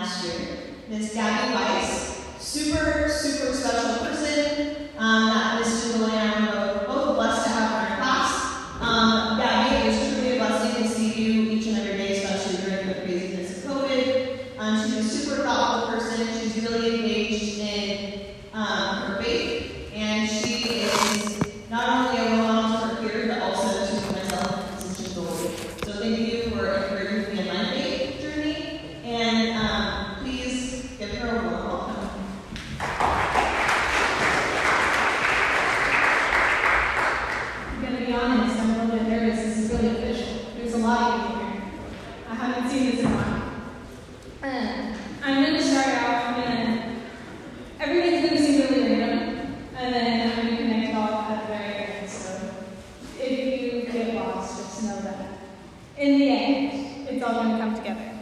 last year. Miss Gabby Weiss, super, super special person um, that Miss Julie and I please give her a warm welcome. I'm gonna be honest, I'm a little bit nervous. This is really official. There's a lot of you here. I haven't seen this in a while. Um, I'm gonna start out. I'm gonna. Everything's gonna seem really random, and then I'm gonna connect it all at the very end. So if you get lost, just know that in the end, it's all gonna come together.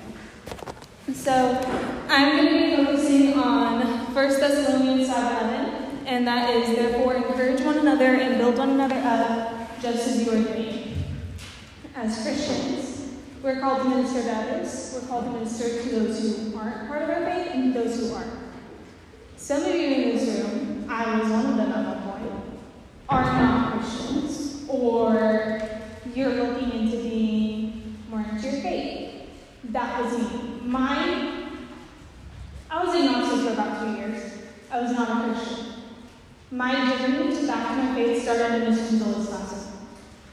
So I'm going to be focusing on 1 Thessalonians 5.11, and that is, therefore, encourage one another and build one another up, just as you are doing. As Christians, we're called to minister to others. We're called to minister to those who aren't part of our faith and those who are. Some of you in this room, I was one of them at one point, are not Christians, or you're looking into being more into your faith. That was me. My, I was in agnostic for about two years. I was not a Christian. My journey to back my faith started in Mrs. Zola's classroom.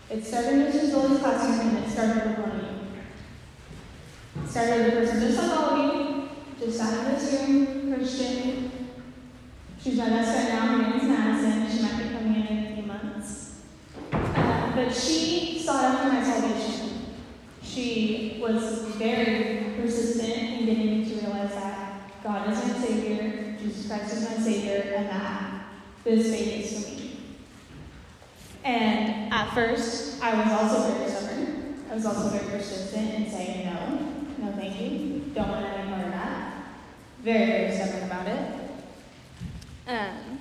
It started in Mrs. Zola's classroom and it started with one of you. It started with a person just like all of you, just sat in this room, Christian. She's my best friend now, her name is Madison. She might be coming in in a few months. Uh, but she sought after my salvation. She was very persistent in getting me to realize that God is my Savior, Jesus Christ is my Savior, and that this faith is for me. And at first, I was also very stubborn. I was also very persistent in saying no, no thank you, don't want any more of that. Very, very stubborn about it. Um,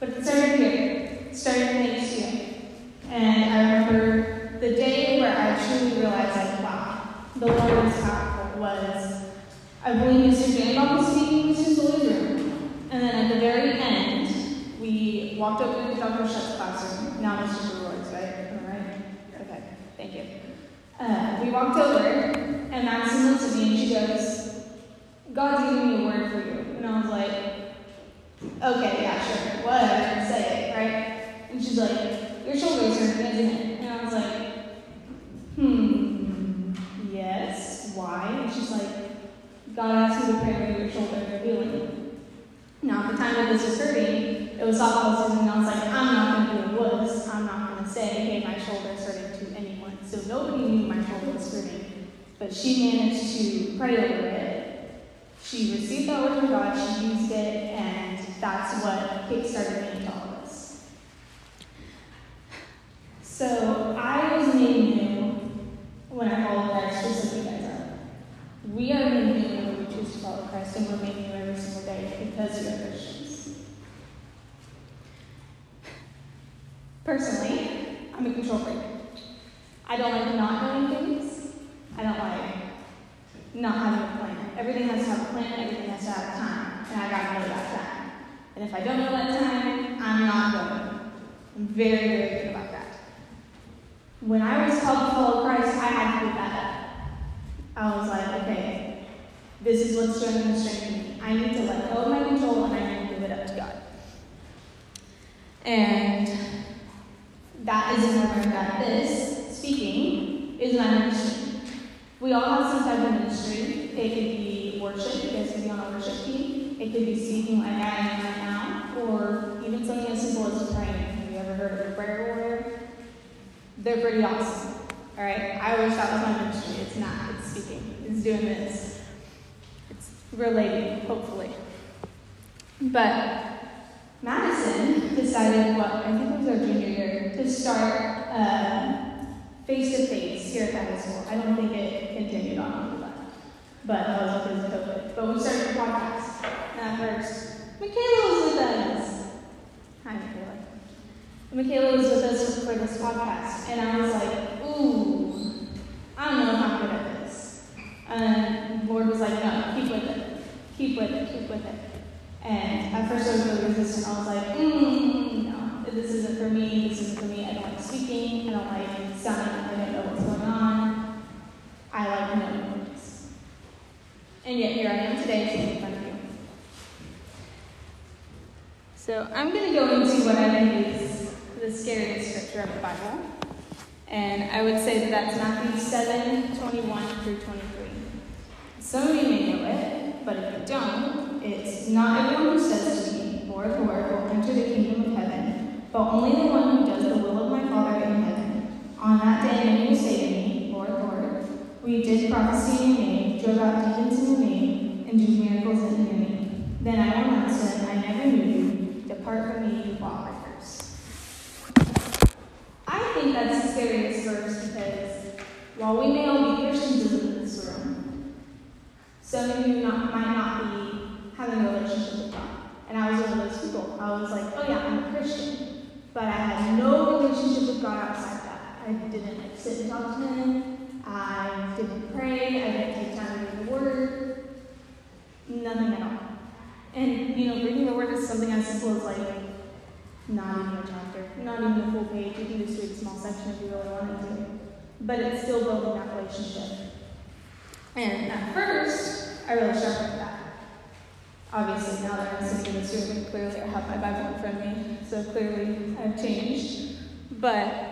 but it started here. It started year. And I remember the day where I truly realized, like, wow, the Lord is powerful was, I believe Mr. Janebob was speaking in Mr. Zoe's room. And then at the very end, we walked over to Dr. Shutt's classroom, now Mr. Brewer's, right? I right? Okay, thank you. Uh, we walked over, and Madison looked at me and she goes, God's giving me a word for you. And I was like, okay, yeah, sure, whatever, say it, right? And she's like, your shoulder's hurting, isn't it? And I was like, hmm, yes, why? And she's like, God asked me to pray over your shoulder for healing. Now, at the time that this was hurting, it was softball season, and I was like, I'm not going to do a wuss. I'm not going to say, hey, my shoulder's hurting to anyone. So nobody knew my shoulder was hurting. But she managed to pray over it. She received that word from God, she used it, and that's what kickstarted me into all this. So I was made new when I followed Christ, just like you guys are. We are made new when we choose to follow Christ, and we're made new every single day because Christians. Personally, I'm a control freak. I don't like not knowing things. I don't like not having a plan. Everything has to have a plan, everything has to have a time, and I gotta know that time. And if I don't know that time, I'm not going. I'm very, very good about that. When I was called to follow Christ, I had to give that up. I was like, okay, this is what's going to strengthen me. I need to let go of my control and I need to give it up to God. And that is in order that this, speaking, is my ministry. We all have some type of ministry. It could be worship, you guys could be on a worship team. It could be speaking like I am right now, or even something as simple as praying. Have you ever heard of a prayer warrior? They're pretty awesome. All right, I wish that was my ministry. It's not. It's speaking. It's doing this. It's relating, hopefully. But Madison decided, what I think it was our junior year, to start face to face here at the high school. I don't think it continued on but that was because of COVID. But we started a podcast. And at first, Michaela was with us. Hi, Michaela. Michaela was with us for this podcast, and I was like, ooh, I don't know I'm good at this. And the Lord was like, no, keep with it, keep with it, keep with it. And at first I was really resistant. I was like, mm, mm, mm, mm, no, this isn't for me, this isn't for me. I don't like speaking, I don't like sounding I don't know what's going on. I like knowing words. And yet here I am today standing in front of you. So I'm going to go into what I think is the scariest scripture of the Bible. And I would say that that's Matthew 7 21 through 23. Some of you may know it, but if you don't, it's not everyone who says to me, Lord, Lord, will enter the kingdom of heaven, but only the one who does the will of my Father in heaven. On that day, many will say to me, Lord, Lord, we did prophecy in your name, drove out demons in your name, and do miracles in your name. Then I will announce to them, I never knew you. Depart from me, you lawbreakers. I think that's the scariest verse because while we may all be Christians in this room, some of you not, might not be having a relationship with God. And I was one of those people. I was like, oh yeah, I'm a Christian. But I had no relationship with God outside that. I sit talk to Him. I didn't pray. I didn't take time to read the Word. Nothing at all. And you know, reading the Word is something as simple as like not even a chapter, not even a full page. You can just read a small section if you really wanted to. But it's still building that relationship. And at first, I really struggled with that. Obviously, now that I'm sitting in this room, clearly I have my Bible in front of me, so clearly I've changed. But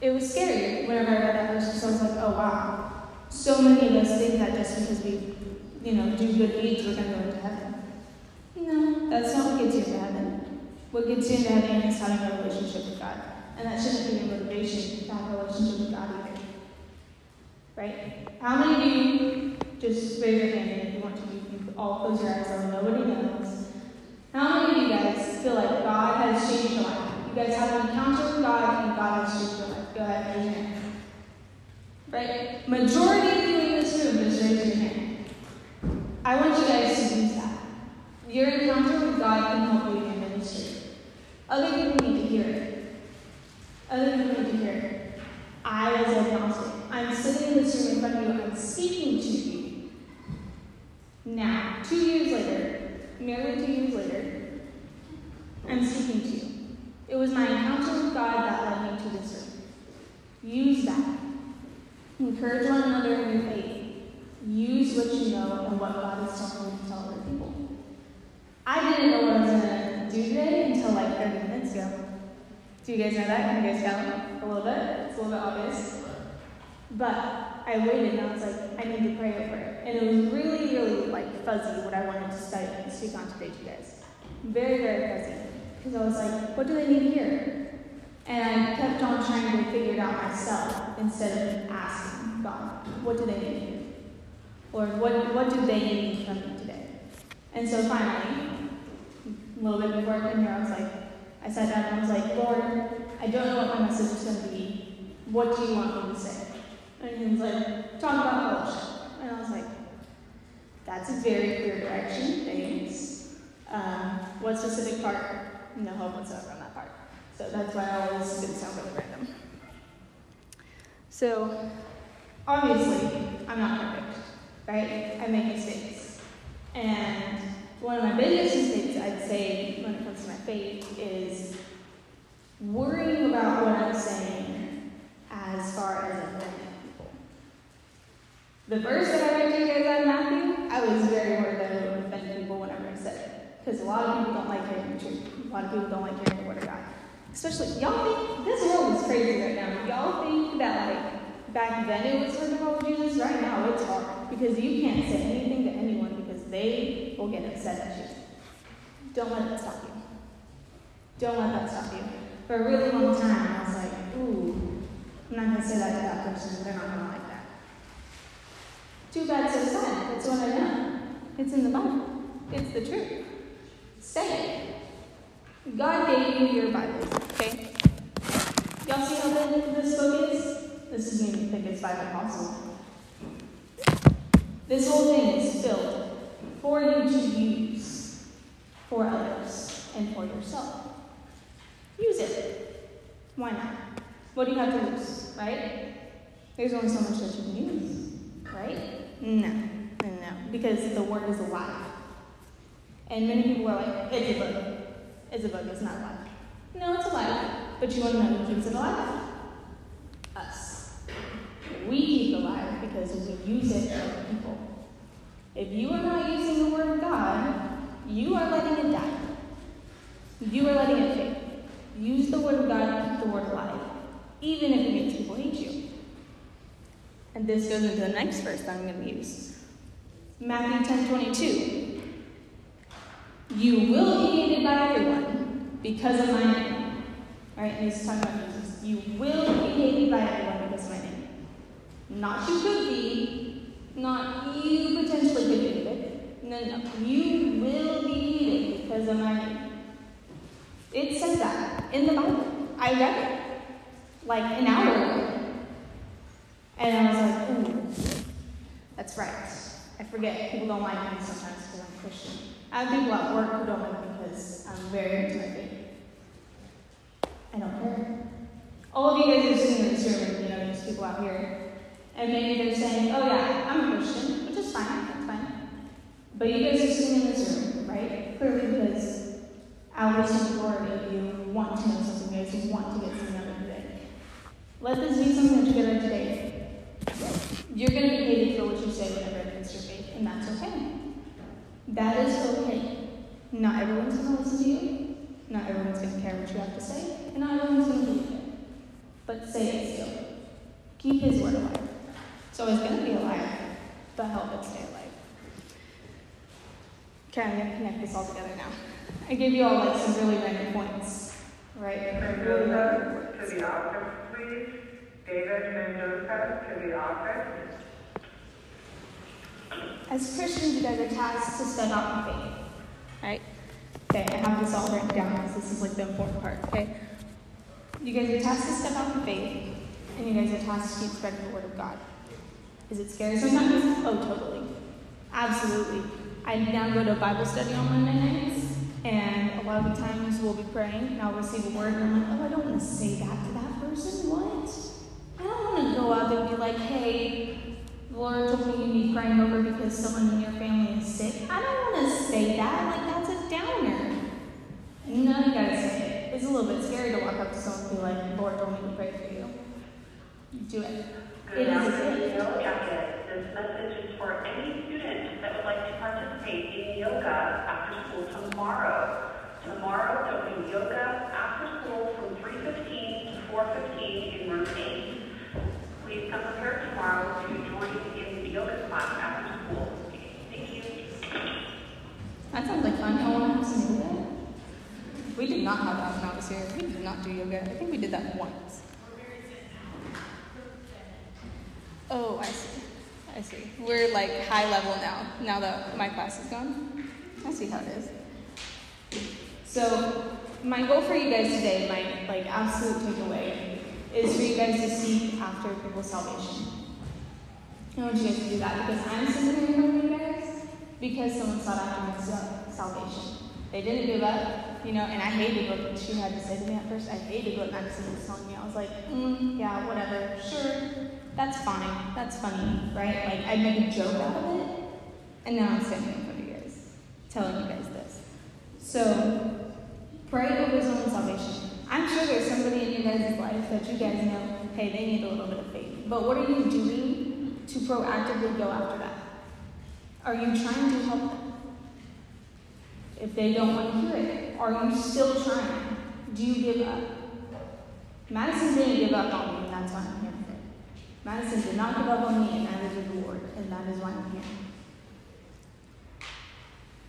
it was scary whenever I read that verse, because I was like, oh wow. So many of us think that just because we, you know, do good deeds, we're going to go into heaven. No, that's not what gets you into heaven. What gets you into heaven is having a relationship with God. And that shouldn't be your motivation to have a relationship with God either. Right? How many of you, just raise your hand if you want to, you can all close your eyes so nobody knows. How many of you guys feel like God has changed your life? You guys have an encounter with God and God has changed your life. Go ahead, raise your hand. Right? Majority of you in this room, just raise your hand. I want you guys to use that. Your encounter with God can help you in ministry. Other people need to hear it. Other people need to hear it. I was agnostic. I'm sitting in this room in front of you. I'm speaking to you. Now, two years later, nearly two years later, I'm speaking to you. It was my encounter with God that led me to this room. Use that. Encourage one another in your faith. Use what you know and what God is telling you to tell other people. I didn't know what I was going to do today until like 30 minutes ago. Do you guys know that? Can you guys tell? A little bit? It's a little bit obvious. But I waited and I was like, I need to pray over it. And it was really, really like fuzzy what I wanted to study and speak on today to you guys. Very, very fuzzy. Because I was like, what do they need hear? And kept on trying to figure it out myself instead of asking God, what do they need hear? Or what, what do they need from me today? And so finally, a little bit before I came here, I was like, I sat down and I was like, Lord, I don't know what my message is going to be. What do you want me to say? And he was like, talk about fellowship. And I was like, that's a very clear direction. Thanks. Um, what specific part? No hope whatsoever So that's why I always did sound really random. So, obviously, I'm not perfect, right? I make mistakes. And one of my biggest mistakes, I'd say, when it comes to my faith, is worrying about what I'm saying as far as offending people. The verse that I read to you guys out of Matthew, I was very worried that it would offend people whenever I said it. Because a lot of people don't like hearing the truth. A lot of people don't like hearing the word of God. Especially, y'all think this world is crazy right now. Y'all think that like back then it was hard to follow Jesus. Right now it's hard because you can't say anything to anyone because they will get upset at you. Don't let that stop you. Don't let that stop you. For a really long time, I was like, ooh, I'm not gonna say that to that person. They're not gonna like that. Too bad, so sad. That's what I know. It's in the Bible. It's the truth. Say it. God gave you your Bibles? This book is? This is me think it's by Bible possible. This whole thing is filled for you to use for others and for yourself. Use it. Why not? What do you have to lose, right? There's only so much that you can use, right? No, no, no. Because the word is alive. And many people are like, it's a book. It's a book, it's not alive. No, it's alive. But you want to know who keeps it alive? Us. We keep it alive because we use it for people. If you are not using the Word of God, you are letting it die. You are letting it fade. Use the Word of God, keep the Word alive, even if it makes people hate you. And this goes into the next verse that I'm going to use. Matthew 10 22. You will be hated by everyone because of my name. All right, And he's talking about Jesus. You will be hated by everyone because of my name. Not you could be, not you potentially could be hated. No, no. You will be hated because of my name. It says that in the Bible. I read it like an hour ago. And I was like, ooh, that's right. I forget. People don't like me sometimes because I'm Christian. I have people at work who don't like me because I'm very into my faith. I don't care. All of you guys are sitting in this room, you know, there's people out here. And maybe they're saying, oh yeah, I'm a Christian, which is fine, that's fine. But you guys are sitting in this room, right? Clearly because at least a majority of you want to know something, you guys want to get something out of today. Let this be something out today. You're going to be hated for what you say whenever it comes to your faith, and that's okay. That is okay. Not everyone's going to listen to you. Not everyone's going to care what you have to say, and not everyone's going to believe it. But say it still. Keep His word alive. So it's going to be alive, but help it stay alive. Okay, I'm going to connect this all together now. I gave you all like some really random points, right? Really random Mendoza points. to the office, please. David Mendoza to the office. As Christians, you guys are tasked to step out in faith. Right? Okay, I have this all written down because this is like the important part, okay? You guys are tasked to step out in faith, and you guys are tasked to keep spreading the word of God. Is it scary sometimes? Oh, totally. Absolutely. I now go to Bible study on Monday nights, and a lot of the times we'll be praying, and I'll receive a word, and I'm like, oh, I don't want to say that to that person. What? I don't want to go out there and be like, hey, the Lord told me you need praying over because someone in your family is sick. I don't want to say that. Like, that's a downer. No, you gotta say it. It's a little bit scary to walk up to someone and be like, Lord told me to pray for you. Do it. It Good is a afternoon. Yellow Jacket. This message is for any student that would like to participate in yoga after school tomorrow. Tomorrow, there'll be yoga after school from 3:15 to 4:15 in room 8. Please come prepared tomorrow to join in the yoga class after school. Thank you. That sounds like fun. I want to have some yoga. We did not have that when I was here. We did not do yoga. I think we did that once. Oh, I see. I see. We're like high level now, now that my class is gone. I see how it is. So, my goal for you guys today, my like absolute takeaway, is for you guys to seek after people's salvation. I want you guys to do that because I'm sitting here with you guys because someone sought after my salvation. They didn't give up, you know, and I hated what she had to say to me at first. I hated what Madison was telling me. I was like, mm, yeah, whatever, sure, that's fine, that's funny, right? Like, I'd make a joke out of it, and now I'm standing in front of you guys, telling you guys this. So, pray over someone's salvation. I'm sure there's somebody in your guys' life that you guys know, hey, they need a little bit of faith. But what are you doing to proactively go after that? Are you trying to help them? If they don't want to hear it, are you still trying? Do you give up? Madison didn't give up on me, that's why. Madison did not give up on me, and that is the Lord, and that is why I'm here.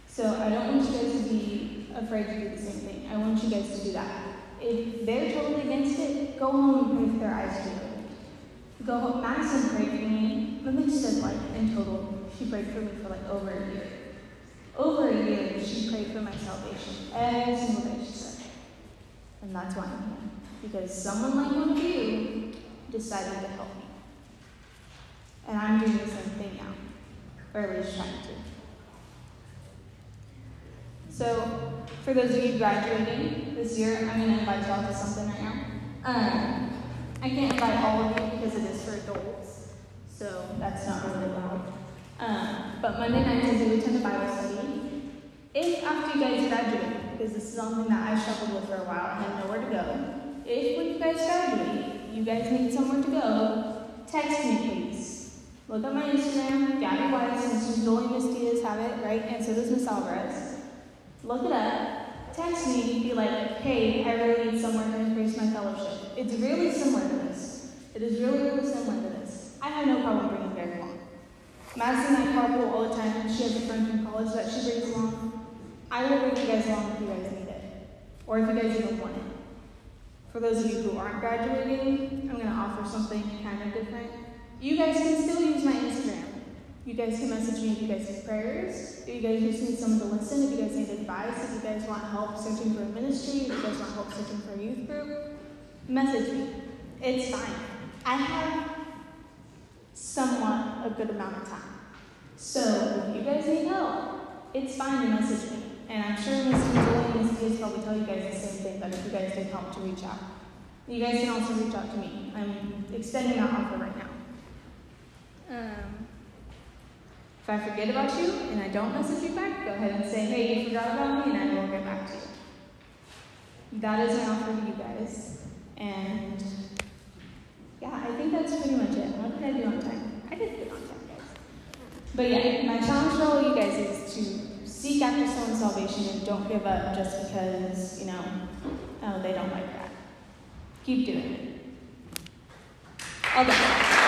So I don't want you guys to be afraid to do the same thing. I want you guys to do that. If they're totally against it, go home and pray for their eyes to. Go home. Madison prayed for me. Let me just say, like, in total, she prayed for me for like over a year. Over a year, she prayed for my salvation. Every single day, she said. And that's why I'm here. Because someone like one of you decided to help me. And I'm doing the same thing now. At trying to. So, for those of you graduating this year, I'm going to invite y'all to something right now. Um, I can't invite all of you because it is for adults, so that's not really allowed. Um, but Monday nights I do attend a Bible study. if after you guys graduate, because this is something that I struggled with for a while, I had nowhere to go. If when you guys graduate, you guys need somewhere to go, text me please. Look at my Instagram, Gabby Weiss, Mrs. Jolie Miss Diaz have it, right? And so does Miss Alvarez. Look it up, text me, be like, hey, I really need somewhere to increase my fellowship. It's really similar to this. It is really, really similar to this. I have no problem bringing guys along. Madison and I carpool all the time. She has a friend from college that she brings along. I will bring you guys along if you guys need it, or if you guys even want it. For those of you who aren't graduating, I'm going to offer something kind of different. You guys can still use my Instagram. You guys can message me if you guys need prayers, if you guys just need someone to listen, if you guys need advice, if you guys want help searching for a ministry, if you guys want help searching for a youth group, message me. It's fine. I have somewhat a good amount of time. So if you guys need help, it's fine to message me. And I'm sure Mr. Joy and Ms. Diaz probably tell you guys the same thing, but if you guys need help to reach out. You guys can also reach out to me. I'm extending that offer right now. Um, if I forget about you and I don't message you back, go ahead and say, hey, you forgot about me, and I will get back to you. That is my offer to you guys. And yeah, I think that's pretty much it. What did I do on time? I did good on time, guys. But yeah, my challenge for all you guys is to seek after someone's salvation and don't give up just because, you know, oh, they don't like that. Keep doing it. Okay.